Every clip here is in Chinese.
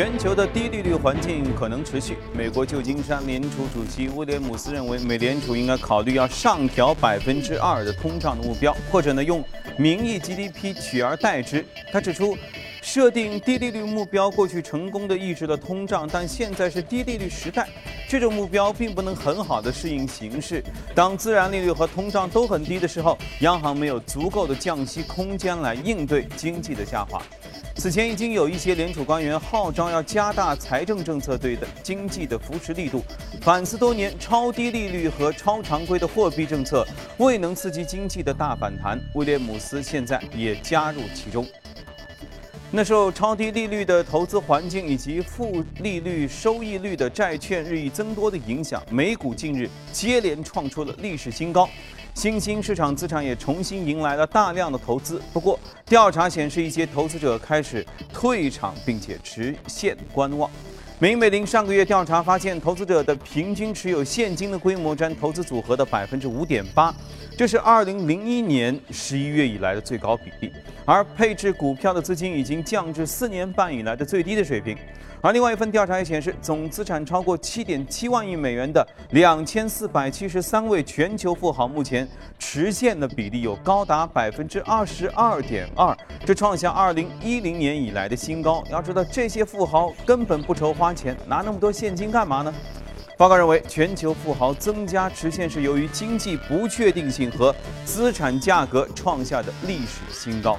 全球的低利率环境可能持续。美国旧金山联储主席威廉姆斯认为，美联储应该考虑要上调百分之二的通胀的目标，或者呢用名义 GDP 取而代之。他指出。设定低利率目标，过去成功的抑制了通胀，但现在是低利率时代，这种目标并不能很好的适应形势。当自然利率和通胀都很低的时候，央行没有足够的降息空间来应对经济的下滑。此前已经有一些联储官员号召要加大财政政策对的经济的扶持力度，反思多年超低利率和超常规的货币政策未能刺激经济的大反弹。威廉姆斯现在也加入其中。那受超低利率的投资环境以及负利率收益率的债券日益增多的影响，美股近日接连创出了历史新高，新兴市场资产也重新迎来了大量的投资。不过，调查显示一些投资者开始退场，并且持现观望。美美林上个月调查发现，投资者的平均持有现金的规模占投资组合的百分之五点八。这是二零零一年十一月以来的最高比例，而配置股票的资金已经降至四年半以来的最低的水平。而另外一份调查也显示，总资产超过七点七万亿美元的两千四百七十三位全球富豪，目前持现的比例有高达百分之二十二点二，这创下二零一零年以来的新高。要知道，这些富豪根本不愁花钱，拿那么多现金干嘛呢？报告认为，全球富豪增加持现是由于经济不确定性和资产价格创下的历史新高。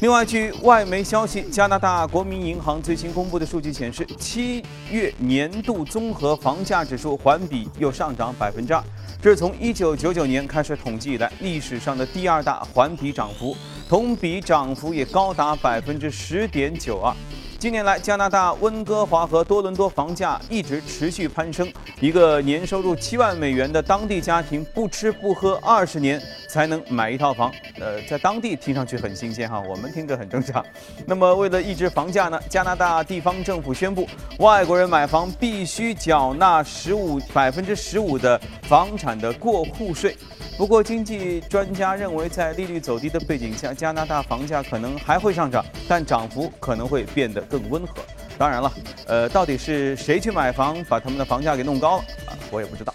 另外，据外媒消息，加拿大国民银行最新公布的数据显示，七月年度综合房价指数环比又上涨百分之二，这是从一九九九年开始统计以来历史上的第二大环比涨幅，同比涨幅也高达百分之十点九二。近年来，加拿大温哥华和多伦多房价一直持续攀升。一个年收入七万美元的当地家庭，不吃不喝二十年才能买一套房。呃，在当地听上去很新鲜哈，我们听着很正常。那么，为了抑制房价呢，加拿大地方政府宣布，外国人买房必须缴纳十五百分之十五的房产的过户税。不过，经济专家认为，在利率走低的背景下，加拿大房价可能还会上涨，但涨幅可能会变得更温和。当然了，呃，到底是谁去买房把他们的房价给弄高了啊？我也不知道。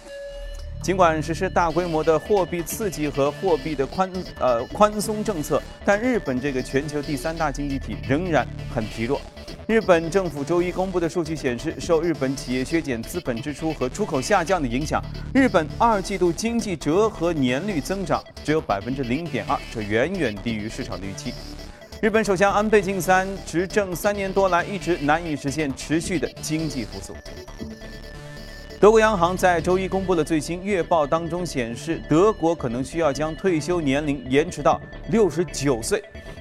尽管实施大规模的货币刺激和货币的宽呃宽松政策，但日本这个全球第三大经济体仍然很疲弱。日本政府周一公布的数据显示，受日本企业削减资本支出和出口下降的影响，日本二季度经济折合年率增长只有百分之零点二，这远远低于市场的预期。日本首相安倍晋三执政三年多来，一直难以实现持续的经济复苏。德国央行在周一公布的最新月报当中显示，德国可能需要将退休年龄延迟到六十九岁。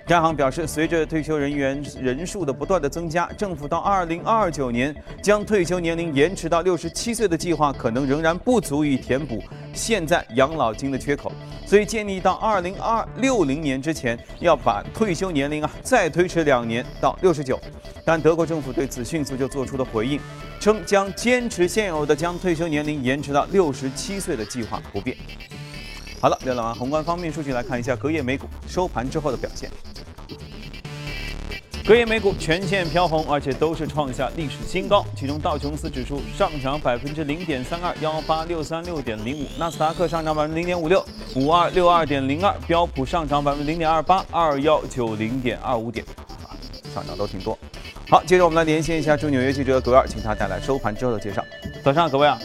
央行表示，随着退休人员人数的不断的增加，政府到二零二九年将退休年龄延迟到六十七岁的计划可能仍然不足以填补现在养老金的缺口，所以建议到二零二六零年之前要把退休年龄啊再推迟两年到六十九。但德国政府对此迅速就做出了回应，称将坚持现有的将退休年龄延迟到六十七岁的计划不变。好了，浏览完宏观方面数据，来看一下隔夜美股收盘之后的表现。隔夜美股全线飘红，而且都是创下历史新高。其中道琼斯指数上涨百分之零点三二，幺八六三六点零五；纳斯达克上涨百分之零点五六，五二六二点零二；标普上涨百分之零点二八，二幺九零点二五点，啊，上涨都挺多。好，接着我们来连线一下驻纽约记者葛尔，请他带来收盘之后的介绍。早上，各位啊。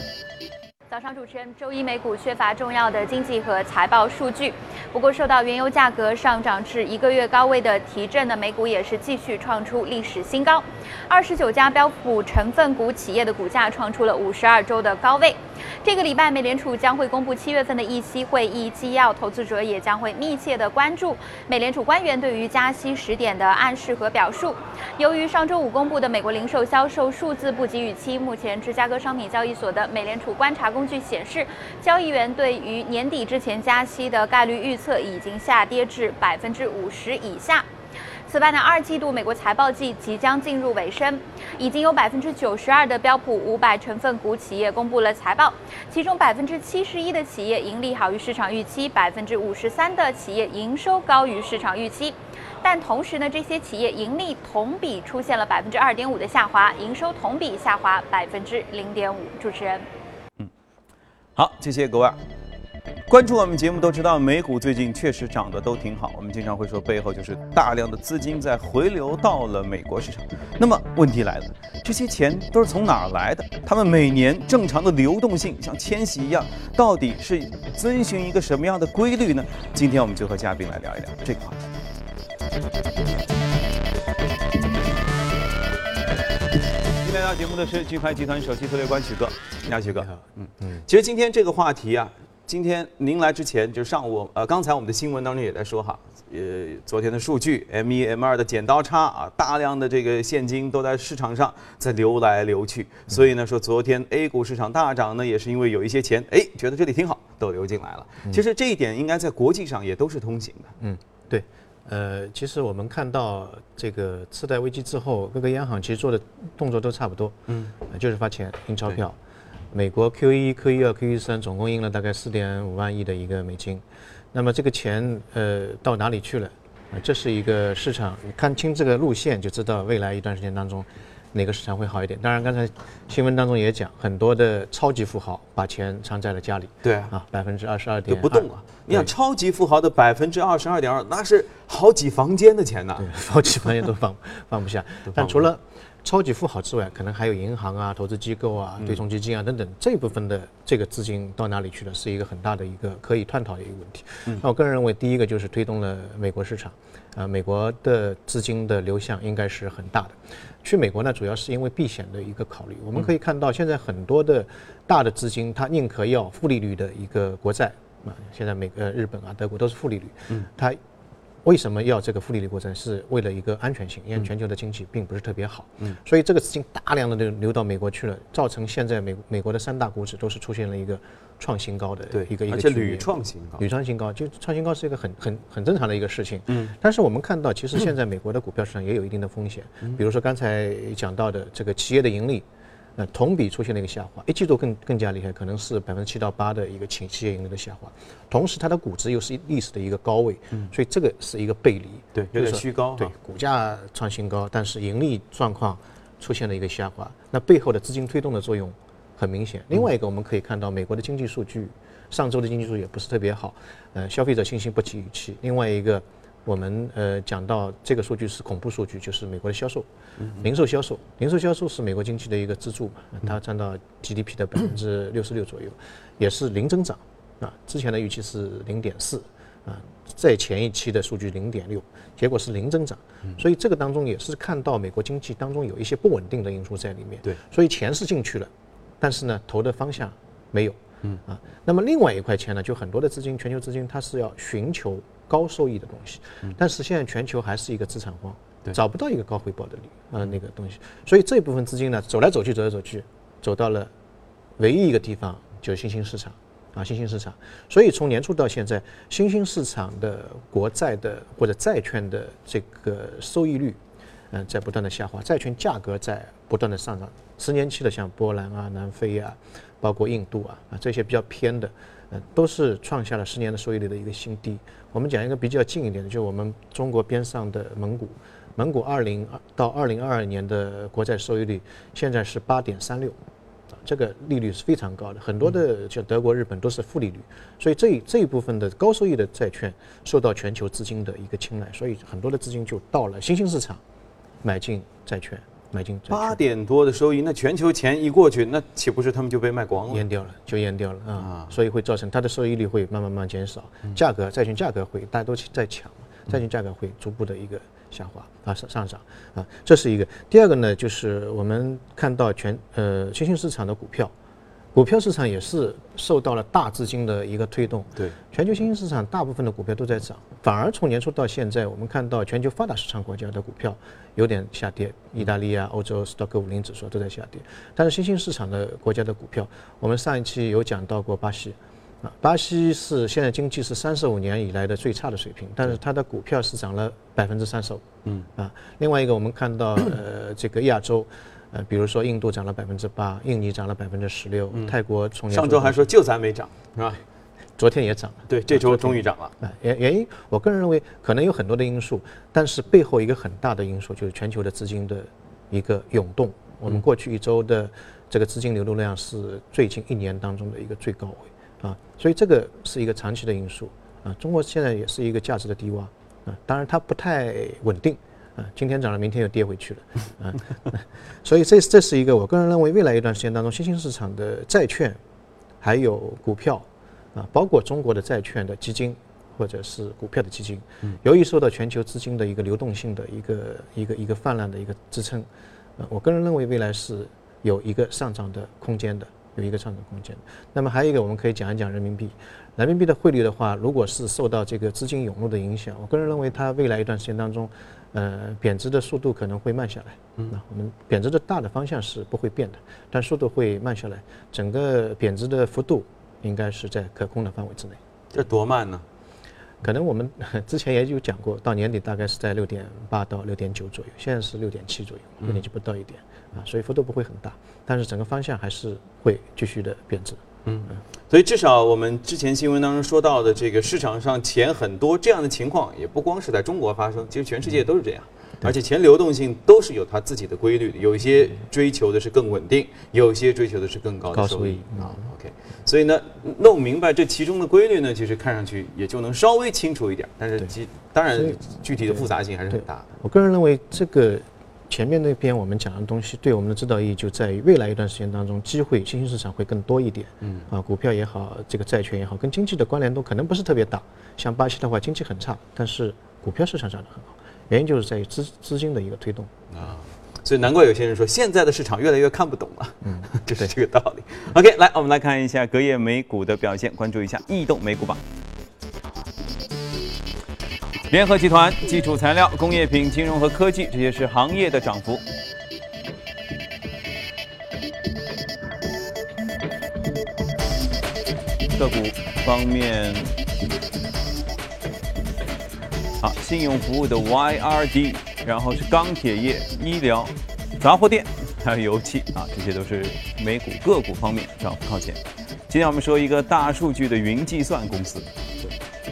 上，主持人，周一美股缺乏重要的经济和财报数据，不过受到原油价格上涨至一个月高位的提振呢，美股也是继续创出历史新高。二十九家标普成分股企业的股价创出了五十二周的高位。这个礼拜，美联储将会公布七月份的议息会议纪要，投资者也将会密切的关注美联储官员对于加息时点的暗示和表述。由于上周五公布的美国零售销售数字不及预期，目前芝加哥商品交易所的美联储观察工据显示，交易员对于年底之前加息的概率预测已经下跌至百分之五十以下。此外呢，二季度美国财报季即将进入尾声，已经有百分之九十二的标普五百成分股企业公布了财报，其中百分之七十一的企业盈利好于市场预期，百分之五十三的企业营收高于市场预期。但同时呢，这些企业盈利同比出现了百分之二点五的下滑，营收同比下滑百分之零点五。主持人，好，谢谢各位。关注我们节目都知道，美股最近确实涨得都挺好。我们经常会说，背后就是大量的资金在回流到了美国市场。那么问题来了，这些钱都是从哪儿来的？他们每年正常的流动性像迁徙一样，到底是遵循一个什么样的规律呢？今天我们就和嘉宾来聊一聊这个话题。今天来到节目的是钜派集团首席策略官许哥，你好，许哥。嗯嗯，其实今天这个话题啊。今天您来之前，就上午，呃，刚才我们的新闻当中也在说哈，呃，昨天的数据，M 一 M 二的剪刀差啊，大量的这个现金都在市场上在流来流去，所以呢，说昨天 A 股市场大涨呢，也是因为有一些钱，哎，觉得这里挺好，都流进来了。其实这一点应该在国际上也都是通行的。嗯，对，呃，其实我们看到这个次贷危机之后，各个央行其实做的动作都差不多，嗯，就是发钱印钞票。美国 Q 一、Q 一二、Q 一三总共印了大概四点五万亿的一个美金，那么这个钱呃到哪里去了？啊，这是一个市场，你看清这个路线就知道未来一段时间当中哪个市场会好一点。当然，刚才新闻当中也讲，很多的超级富豪把钱藏在了家里。对啊，百分之二十二点不动啊！你想，超级富豪的百分之二十二点二，那是好几房间的钱呐，好几房间都放 放不下。但除了超级富豪之外，可能还有银行啊、投资机构啊、对冲基金啊等等这部分的这个资金到哪里去了，是一个很大的一个可以探讨的一个问题。那我个人认为，第一个就是推动了美国市场，啊，美国的资金的流向应该是很大的。去美国呢，主要是因为避险的一个考虑。我们可以看到，现在很多的大的资金，它宁可要负利率的一个国债啊，现在美呃日本啊、德国都是负利率，嗯，它。为什么要这个负利率过程？是为了一个安全性，因为全球的经济并不是特别好，嗯，所以这个资金大量的流流到美国去了，造成现在美美国的三大股指都是出现了一个创新高的一个一个，而且屡创新高，屡创新高，就创新高是一个很很很正常的一个事情，嗯，但是我们看到，其实现在美国的股票市场也有一定的风险，比如说刚才讲到的这个企业的盈利。那同比出现了一个下滑，一季度更更加厉害，可能是百分之七到八的一个企企业盈利的下滑，同时它的估值又是历史的一个高位，嗯，所以这个是一个背离，对，有点虚高，对，股价创新高，但是盈利状况出现了一个下滑，那背后的资金推动的作用很明显。另外一个我们可以看到，美国的经济数据，上周的经济数据也不是特别好，呃，消费者信心不及预期。另外一个。我们呃讲到这个数据是恐怖数据，就是美国的销售，零售销售，零售销售是美国经济的一个支柱嘛，它占到 GDP 的百分之六十六左右，也是零增长啊。之前的预期是零点四啊，在前一期的数据零点六，结果是零增长，所以这个当中也是看到美国经济当中有一些不稳定的因素在里面。对，所以钱是进去了，但是呢，投的方向没有。嗯。啊，那么另外一块钱呢，就很多的资金，全球资金它是要寻求。高收益的东西，但是现在全球还是一个资产荒，找不到一个高回报的利啊那个东西，所以这一部分资金呢走来走去走来走去，走到了唯一一个地方就是新兴市场啊新兴市场，所以从年初到现在，新兴市场的国债的或者债券的这个收益率，嗯在不断的下滑，债券价格在不断的上涨，十年期的像波兰啊、南非啊，包括印度啊啊这些比较偏的。都是创下了十年的收益率的一个新低。我们讲一个比较近一点的，就是我们中国边上的蒙古，蒙古二零到二零二二年的国债收益率现在是八点三六，啊，这个利率是非常高的。很多的像德国、日本都是负利率，所以这这一部分的高收益的债券受到全球资金的一个青睐，所以很多的资金就到了新兴市场买进债券。买进八点多的收益，那全球钱一过去，那岂不是他们就被卖光了？淹掉了，就淹掉了啊！所以会造成它的收益率会慢慢慢减少，价格债券价格会大家都在抢，债券价格会逐步的一个下滑啊上上涨啊，这是一个。第二个呢，就是我们看到全呃新兴市场的股票。股票市场也是受到了大资金的一个推动，对，全球新兴市场大部分的股票都在涨，反而从年初到现在，我们看到全球发达市场国家的股票有点下跌，意大利啊、欧洲 stock 五零指数都在下跌，但是新兴市场的国家的股票，我们上一期有讲到过巴西，啊，巴西是现在经济是三十五年以来的最差的水平，但是它的股票是涨了百分之三十五。嗯。啊，另外一个我们看到呃这个亚洲，呃比如说印度涨了百分之八，印尼涨了百分之十六，泰国从上周还说就咱没涨是吧？昨天也涨了。对，这周终于涨了。啊，原原因我个人认为可能有很多的因素，但是背后一个很大的因素就是全球的资金的一个涌动。我们过去一周的这个资金流动量是最近一年当中的一个最高位。啊，所以这个是一个长期的因素啊。中国现在也是一个价值的低洼啊，当然它不太稳定啊，今天涨了，明天又跌回去了啊。所以这这是一个我个人认为未来一段时间当中新兴市场的债券，还有股票啊，包括中国的债券的基金或者是股票的基金，由于受到全球资金的一个流动性的一个一个一个泛滥的一个支撑，呃，我个人认为未来是有一个上涨的空间的。有一个上涨空间。那么还有一个，我们可以讲一讲人民币。人民币的汇率的话，如果是受到这个资金涌入的影响，我个人认为它未来一段时间当中，呃，贬值的速度可能会慢下来。嗯，那我们贬值的大的方向是不会变的，但速度会慢下来。整个贬值的幅度应该是在可控的范围之内。这多慢呢？可能我们 之前也有讲过，到年底大概是在六点八到六点九左右，现在是六点七左右，六点七不到一点。啊，所以幅度不会很大，但是整个方向还是会继续的贬值。嗯，所以至少我们之前新闻当中说到的这个市场上钱很多这样的情况，也不光是在中国发生，其实全世界都是这样。而且钱流动性都是有它自己的规律的，有一些追求的是更稳定，有一些追求的是更高的收益。啊，OK。所以呢，弄明白这其中的规律呢，其实看上去也就能稍微清楚一点。但是其当然具体的复杂性还是很大的。我个人认为这个。前面那篇我们讲的东西，对我们的指导意义就在于未来一段时间当中，机会新兴市场会更多一点。嗯，啊，股票也好，这个债券也好，跟经济的关联度可能不是特别大。像巴西的话，经济很差，但是股票市场涨得很好，原因就是在于资资金的一个推动。啊，所以难怪有些人说现在的市场越来越看不懂了。嗯，就是这个道理。OK，来，我们来看一下隔夜美股的表现，关注一下异动美股榜。联合集团、基础材料、工业品、金融和科技，这些是行业的涨幅。个股方面，好，信用服务的 YRD，然后是钢铁业、医疗、杂货店，还有油气啊，这些都是美股个股方面涨幅靠前。今天我们说一个大数据的云计算公司。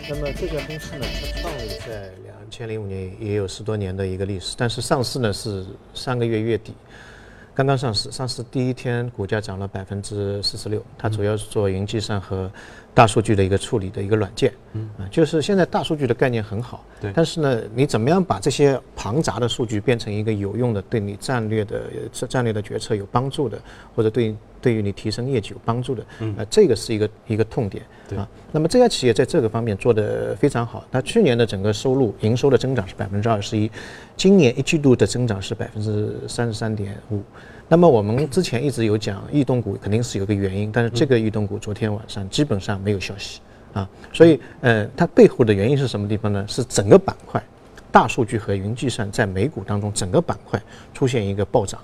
那么这家公司呢，它创立在两千零五年，也有十多年的一个历史，但是上市呢是上个月月底，刚刚上市，上市第一天股价涨了百分之四十六。它主要是做云计算和大数据的一个处理的一个软件，嗯。啊，就是现在大数据的概念很好，对，但是呢，你怎么样把这些庞杂的数据变成一个有用的，对你战略的战略的决策有帮助的，或者对对于你提升业绩有帮助的，嗯，呃，这个是一个一个痛点。啊，那么这家企业在这个方面做得非常好。它去年的整个收入、营收的增长是百分之二十一，今年一季度的增长是百分之三十三点五。那么我们之前一直有讲异动股肯定是有个原因，但是这个异动股昨天晚上基本上没有消息啊。所以，呃，它背后的原因是什么地方呢？是整个板块，大数据和云计算在美股当中整个板块出现一个暴涨。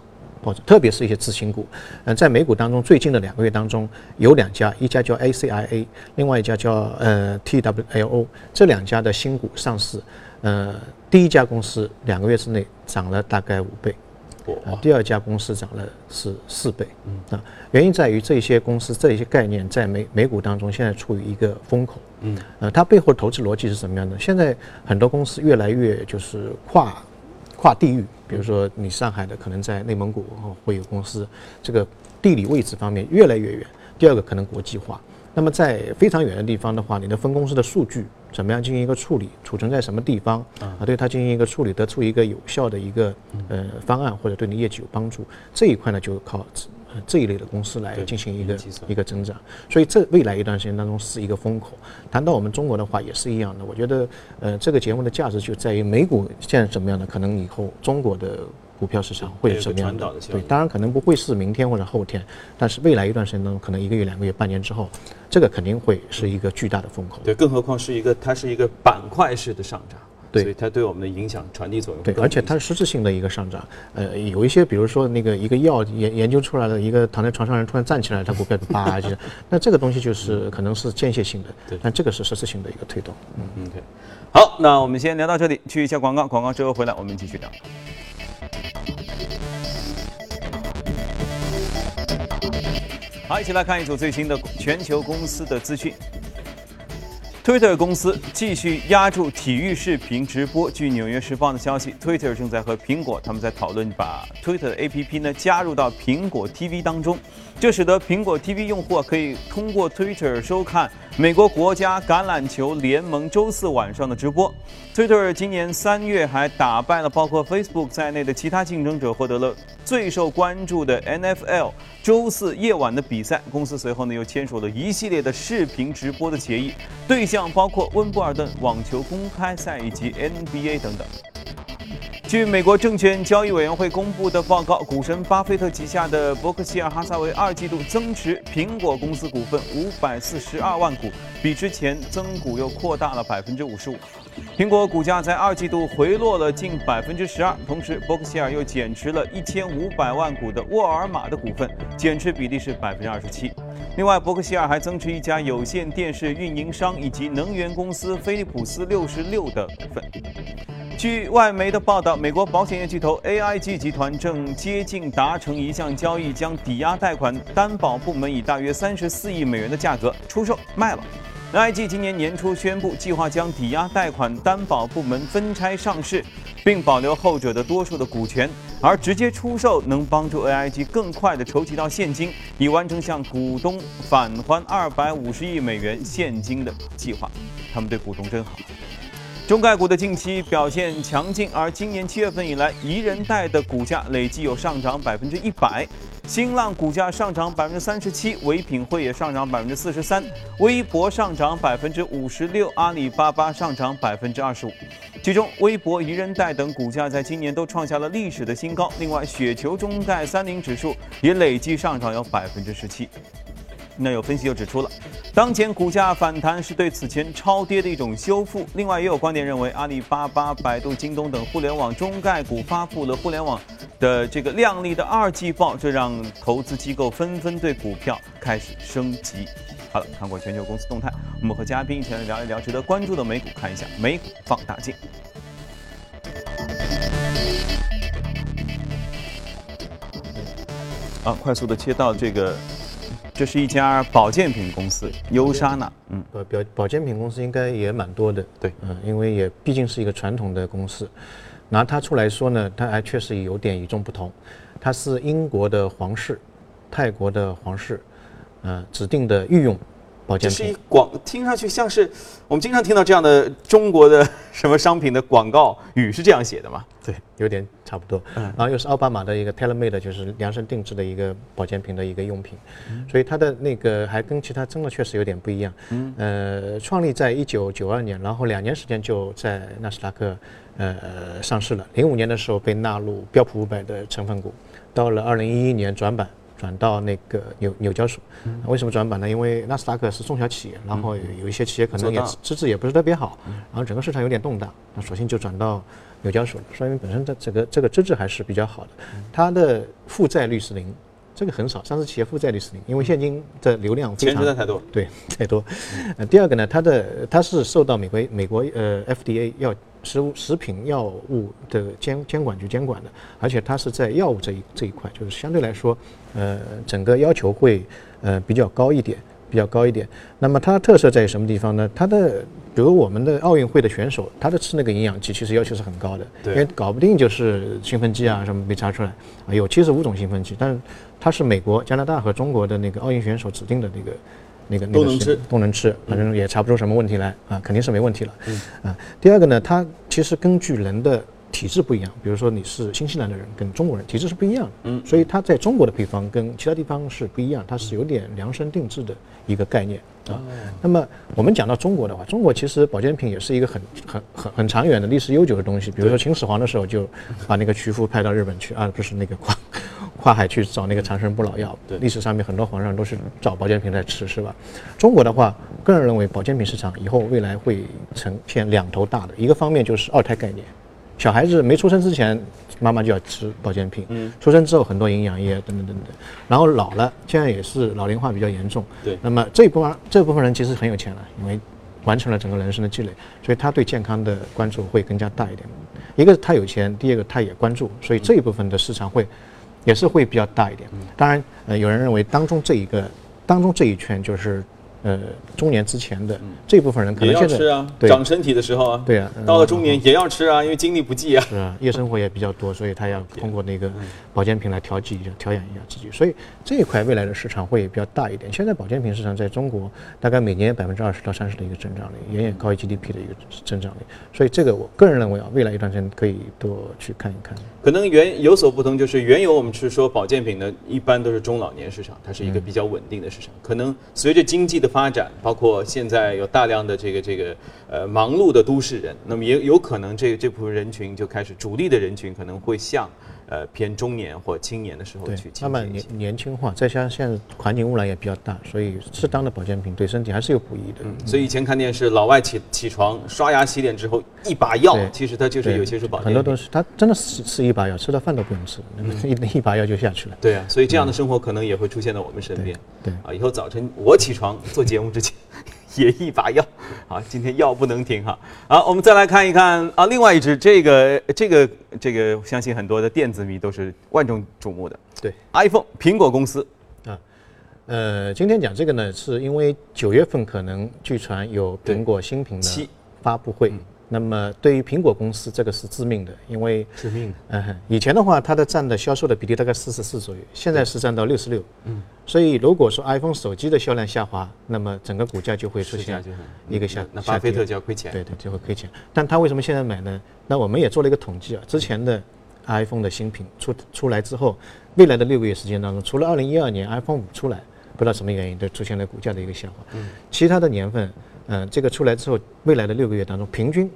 特别是一些次新股，嗯，在美股当中，最近的两个月当中，有两家，一家叫 ACIA，另外一家叫呃 TWLO，这两家的新股上市，呃，第一家公司两个月之内涨了大概五倍，第二家公司涨了是四倍，啊，原因在于这些公司这些概念在美美股当中现在处于一个风口，嗯，呃，它背后投资逻辑是什么样的？现在很多公司越来越就是跨。跨地域，比如说你上海的可能在内蒙古会有公司，这个地理位置方面越来越远。第二个可能国际化，那么在非常远的地方的话，你的分公司的数据怎么样进行一个处理，储存在什么地方啊？对它进行一个处理，得出一个有效的一个呃方案，或者对你业绩有帮助，这一块呢就靠。这一类的公司来进行一个一个增长，所以这未来一段时间当中是一个风口。谈到我们中国的话也是一样的，我觉得呃这个节目的价值就在于美股现在怎么样的，可能以后中国的股票市场会是什么样的？对，当然可能不会是明天或者后天，但是未来一段时间当中，可能一个月、两个月、半年之后，这个肯定会是一个巨大的风口。对，更何况是一个它是一个板块式的上涨。对所以它对我们的影响传递作用对，而且它是实质性的一个上涨。呃，有一些比如说那个一个药研研究出来了，一个躺在床上人突然站起来，它股票就啪 就，那这个东西就是可能是间歇性的，对但这个是实质性的一个推动。嗯。显 OK，好，那我们先聊到这里，去一下广告，广告之后回来我们继续聊。好，一起来看一组最新的全球公司的资讯。Twitter 公司继续压住体育视频直播。据《纽约时报》的消息，Twitter 正在和苹果他们在讨论把 Twitter 的 APP 呢加入到苹果 TV 当中，这使得苹果 TV 用户可以通过 Twitter 收看美国国家橄榄球联盟周四晚上的直播。Twitter 今年三月还打败了包括 Facebook 在内的其他竞争者，获得了最受关注的 NFL 周四夜晚的比赛。公司随后呢又签署了一系列的视频直播的协议，对象包括温布尔顿网球公开赛以及 NBA 等等。据美国证券交易委员会公布的报告，股神巴菲特旗下的伯克希尔哈撒韦二季度增持苹果公司股份五百四十二万股，比之前增股又扩大了百分之五十五。苹果股价在二季度回落了近百分之十二，同时伯克希尔又减持了一千五百万股的沃尔玛的股份，减持比例是百分之二十七。另外，伯克希尔还增持一家有线电视运营商以及能源公司菲利普斯六十六的股份。据外媒的报道，美国保险业巨头 AIG 集团正接近达成一项交易，将抵押贷款担保部门以大约三十四亿美元的价格出售卖了。AIG 今年年初宣布，计划将抵押贷款担保部门分拆上市，并保留后者的多数的股权，而直接出售能帮助 AIG 更快地筹集到现金，以完成向股东返还二百五十亿美元现金的计划。他们对股东真好。中概股的近期表现强劲，而今年七月份以来，宜人贷的股价累计有上涨百分之一百，新浪股价上涨百分之三十七，唯品会也上涨百分之四十三，微博上涨百分之五十六，阿里巴巴上涨百分之二十五。其中，微博、宜人贷等股价在今年都创下了历史的新高。另外，雪球中概三零指数也累计上涨有百分之十七。那有分析就指出了，当前股价反弹是对此前超跌的一种修复。另外，也有观点认为，阿里巴巴、百度、京东等互联网中概股发布了互联网的这个靓丽的二季报，这让投资机构纷纷对股票开始升级。好了，看过全球公司动态，我们和嘉宾一起来聊一聊值得关注的美股，看一下美股放大镜。啊，快速的切到这个。这是一家保健品公司，优莎娜。嗯，呃，保保健品公司应该也蛮多的。对，嗯，因为也毕竟是一个传统的公司，拿它出来说呢，它还确实有点与众不同。它是英国的皇室、泰国的皇室，呃，指定的御用保健品。这是一广，听上去像是我们经常听到这样的中国的什么商品的广告语是这样写的吗？对，有点差不多。嗯然后又是奥巴马的一个 tailor-made，就是量身定制的一个保健品的一个用品，所以它的那个还跟其他真的确实有点不一样。嗯，呃，创立在一九九二年，然后两年时间就在纳斯达克呃上市了。零五年的时候被纳入标普五百的成分股，到了二零一一年转板。转到那个纽纽交所，为什么转板呢？因为纳斯达克是中小企业，然后有有一些企业可能也资质也不是特别好，然后整个市场有点动荡，那索性就转到纽交所了，说明本身的这个这个资质还是比较好的，它的负债率是零，这个很少，上市企业负债率是零，因为现金的流量非钱常的太多。对，太多。呃，第二个呢，它的它是受到美国美国呃 FDA 药食物食品药物的监监管局监管的，而且它是在药物这一这一块，就是相对来说，呃，整个要求会呃比较高一点，比较高一点。那么它的特色在于什么地方呢？它的比如我们的奥运会的选手，他的吃那个营养剂其实要求是很高的，因为搞不定就是兴奋剂啊什么被查出来，啊有七十五种兴奋剂，但是它是美国、加拿大和中国的那个奥运选手指定的那个。那个那个是都能吃都能吃，反正也查不出什么问题来啊，肯定是没问题了。啊，第二个呢，它其实根据人的体质不一样，比如说你是新西兰的人跟中国人体质是不一样的，嗯所以它在中国的配方跟其他地方是不一样，它是有点量身定制的一个概念啊。那么我们讲到中国的话，中国其实保健品也是一个很很很很长远的历史悠久的东西，比如说秦始皇的时候就把那个曲阜派到日本去啊，不是那个跨跨 海去找那个长生不老药。对历史上面很多皇上都是找保健品来吃，是吧？中国的话，个人认为保健品市场以后未来会呈现两头大的，一个方面就是二胎概念，小孩子没出生之前，妈妈就要吃保健品，嗯。出生之后很多营养液等等等等，然后老了，现在也是老龄化比较严重，对。那么这一部分这部分人其实很有钱了，因为完成了整个人生的积累，所以他对健康的关注会更加大一点。一个是他有钱，第二个他也关注，所以这一部分的市场会也是会比较大一点。当然，呃，有人认为当中这一个当中这一圈就是呃中年之前的这部分人可也能现在要吃啊，对长身体的时候啊，对啊嗯到了中年也要吃啊，因为精力不济啊。是啊，夜生活也比较多，所以他要通过那个保健品来调剂一下、调养一下自己。所以这一块未来的市场会比较大一点。现在保健品市场在中国大概每年百分之二十到三十的一个增长率，远远高于 GDP 的一个增长率。所以这个我个人认为啊，未来一段时间可以多去看一看。可能原有所不同，就是原有我们是说保健品呢，一般都是中老年市场，它是一个比较稳定的市场。可能随着经济的发展，包括现在有大量的这个这个呃忙碌的都市人，那么也有可能这这部分人群就开始主力的人群可能会向呃偏中年或青年的时候去，慢慢年年轻化，再加上现在环境污染也比较大，所以适当的保健品对身体还是有补益的。所以以前看电视，老外起起床刷牙洗脸之后一把药，其实它就是有些是保健品。很多东西它真的是吃一把药，吃到饭都不用吃，那么一 一把药就下去了。对啊，所以这样的生活可能也会出现在我们身边。对啊，以后早晨我起床做节目之前，也一把药。好，今天药不能停哈。好，我们再来看一看啊，另外一只这个这个这个，相信很多的电子迷都是万众瞩目的对。iPhone 苹果公司。啊，呃，今天讲这个呢，是因为九月份可能据传有苹果新品的发布会。那么对于苹果公司，这个是致命的，因为致命的。嗯哼，以前的话，它的占的销售的比例大概四十四左右，现在是占到六十六。嗯，所以如果说 iPhone 手机的销量下滑，那么整个股价就会出现一个下那巴菲特就要亏钱。对对，就会亏钱。但他为什么现在买呢？那我们也做了一个统计啊，之前的 iPhone 的新品出出来之后，未来的六个月时间当中，除了二零一二年 iPhone 五出来，不知道什么原因，都出现了股价的一个下滑。嗯，其他的年份，嗯、这个出来之后，未来的六个月当中，平均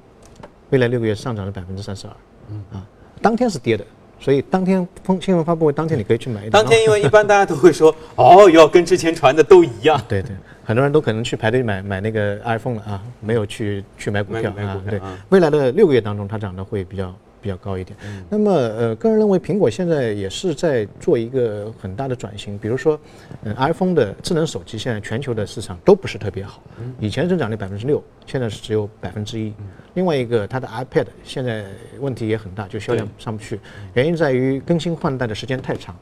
未来六个月上涨了百分之三十二。嗯啊，当天是跌的。所以当天风新闻发布会当天你可以去买。当天因为一般大家都会说，哦哟，跟之前传的都一样。对对，很多人都可能去排队买买那个 iPhone 了啊，没有去去买股票啊。对啊，未来的六个月当中，它涨得会比较比较高一点。那么呃，个人认为苹果现在也是在做一个很大的转型，比如说，嗯，iPhone 的智能手机现在全球的市场都不是特别好，以前增长率百分之六，现在是只有百分之一。另外一个，它的 iPad 现在问题也很大，就销量上不去，原因在于更新换代的时间太长。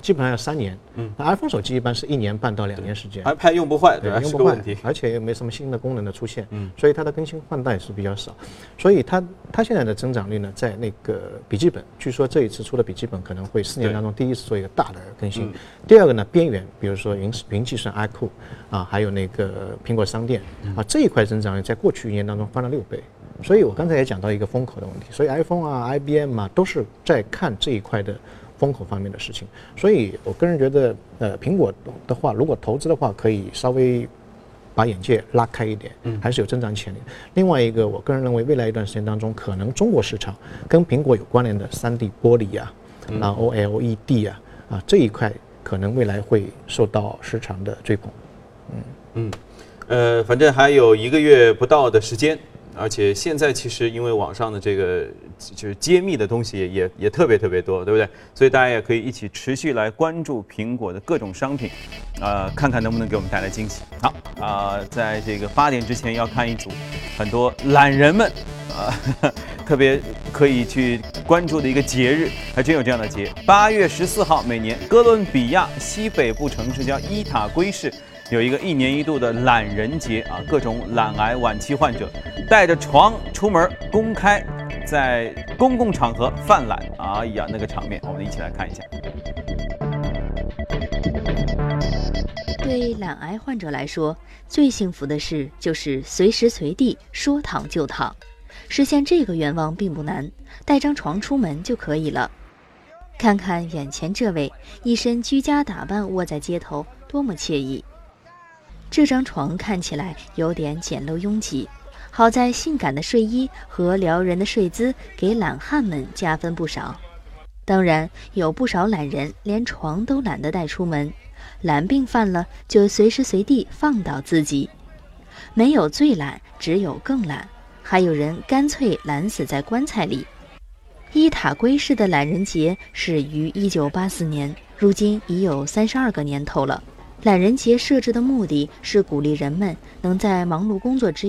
基本上要三年，嗯，那 iPhone 手机一般是一年半到两年时间，iPad 用不坏，对吧？用不坏。而且又没什么新的功能的出现，嗯，所以它的更新换代是比较少，所以它它现在的增长率呢，在那个笔记本，据说这一次出的笔记本可能会四年当中第一次做一个大的更新。第二个呢，边缘，比如说云云计算 iQOO 啊，还有那个苹果商店啊，这一块增长率在过去一年当中翻了六倍。所以我刚才也讲到一个风口的问题，所以 iPhone 啊、IBM 啊都是在看这一块的风口方面的事情。所以我个人觉得，呃，苹果的话，如果投资的话，可以稍微把眼界拉开一点，还是有增长潜力。另外一个，我个人认为，未来一段时间当中，可能中国市场跟苹果有关联的 3D 玻璃啊，然后 OLED 啊，啊这一块可能未来会受到市场的追捧。嗯嗯呃，反正还有一个月不到的时间，而且现在其实因为网上的这个就是揭秘的东西也也也特别特别多，对不对？所以大家也可以一起持续来关注苹果的各种商品，呃，看看能不能给我们带来惊喜。好啊、在这个八点之前要看一组很多懒人们啊、特别可以去关注的一个节日，还真有这样的节。八月十四号，每年哥伦比亚西北部城市叫伊塔圭市。有一个一年一度的懒人节啊，各种懒癌晚期患者带着床出门，公开在公共场合犯懒，哎呀，那个场面，我们一起来看一下。对懒癌患者来说，最幸福的事就是随时随地说躺就躺。实现这个愿望并不难，带张床出门就可以了。看看眼前这位一身居家打扮卧在街头，多么惬意！这张床看起来有点简陋拥挤，好在性感的睡衣和撩人的睡姿给懒汉们加分不少。当然，有不少懒人连床都懒得带出门，懒病犯了就随时随地放倒自己。没有最懒，只有更懒。还有人干脆懒死在棺材里。伊塔圭市的懒人节始于1984年，如今已有三十二个年头了。懒人节设置的目的是鼓励人们能在忙碌工作之余。